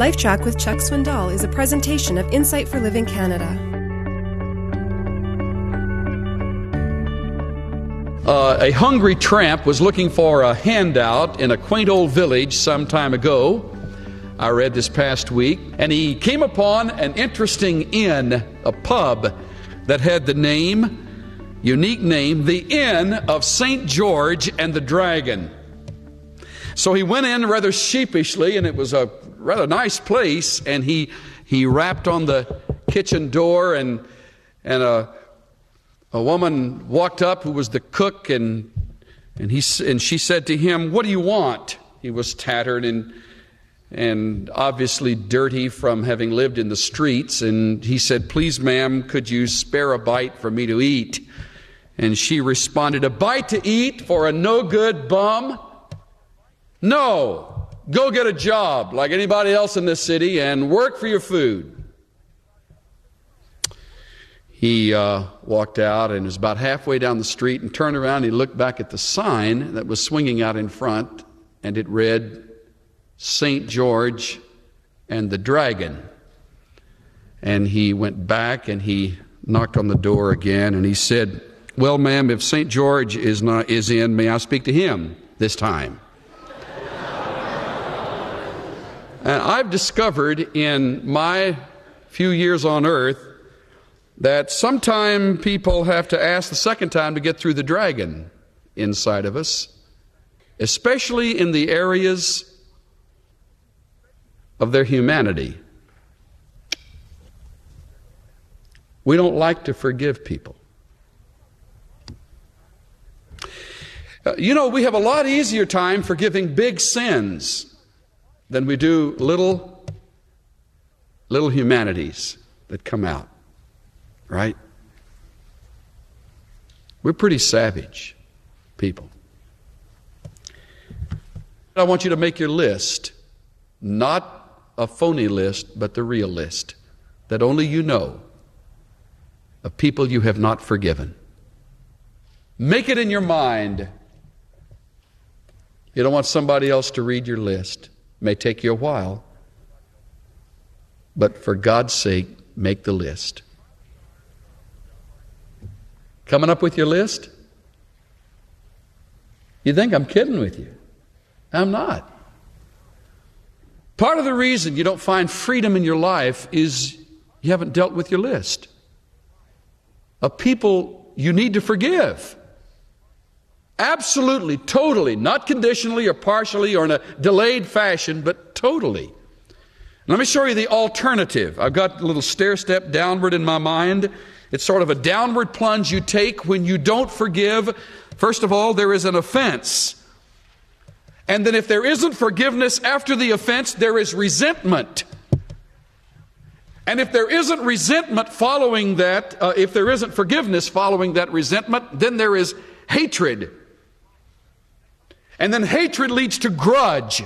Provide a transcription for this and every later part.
LifeTrac with Chuck Swindoll is a presentation of Insight for Living Canada. Uh, a hungry tramp was looking for a handout in a quaint old village some time ago. I read this past week, and he came upon an interesting inn, a pub that had the name, unique name, the Inn of St. George and the Dragon. So he went in rather sheepishly, and it was a rather nice place, and he he rapped on the kitchen door, and and a a woman walked up who was the cook, and and he and she said to him, "What do you want?" He was tattered and and obviously dirty from having lived in the streets, and he said, "Please, ma'am, could you spare a bite for me to eat?" And she responded, "A bite to eat for a no good bum." No. Go get a job like anybody else in this city and work for your food. He uh, walked out and was about halfway down the street and turned around. And he looked back at the sign that was swinging out in front, and it read St. George and the Dragon. And he went back and he knocked on the door again and he said, Well, ma'am, if St. George is, not, is in, may I speak to him this time? And I've discovered in my few years on earth that sometime people have to ask the second time to get through the dragon inside of us, especially in the areas of their humanity. We don't like to forgive people. Uh, you know, we have a lot easier time forgiving big sins than we do little little humanities that come out. Right? We're pretty savage people. I want you to make your list, not a phony list, but the real list that only you know of people you have not forgiven. Make it in your mind. You don't want somebody else to read your list may take you a while, but for God's sake, make the list. Coming up with your list? You think I'm kidding with you? I'm not. Part of the reason you don't find freedom in your life is you haven't dealt with your list of people you need to forgive. Absolutely, totally, not conditionally or partially or in a delayed fashion, but totally. Let me show you the alternative. I've got a little stair step downward in my mind. It's sort of a downward plunge you take when you don't forgive. First of all, there is an offense. And then, if there isn't forgiveness after the offense, there is resentment. And if there isn't resentment following that, uh, if there isn't forgiveness following that resentment, then there is hatred. And then hatred leads to grudge.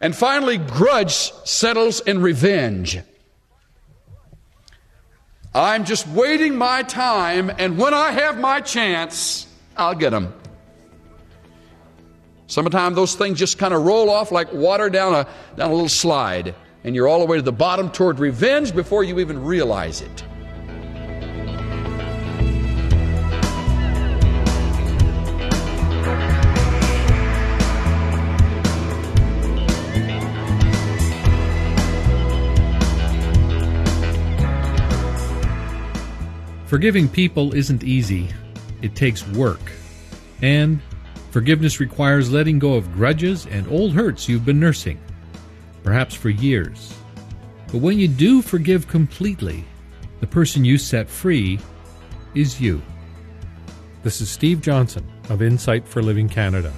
And finally, grudge settles in revenge. I'm just waiting my time, and when I have my chance, I'll get them. Sometimes those things just kind of roll off like water down a, down a little slide, and you're all the way to the bottom toward revenge before you even realize it. Forgiving people isn't easy, it takes work. And forgiveness requires letting go of grudges and old hurts you've been nursing, perhaps for years. But when you do forgive completely, the person you set free is you. This is Steve Johnson of Insight for Living Canada.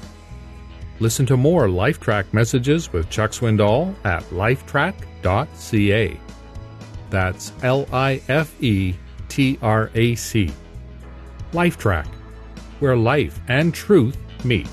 Listen to more LifeTrac messages with Chuck Swindoll at lifetrac.ca. That's L I F E T R A C. LifeTrac, where life and truth meet.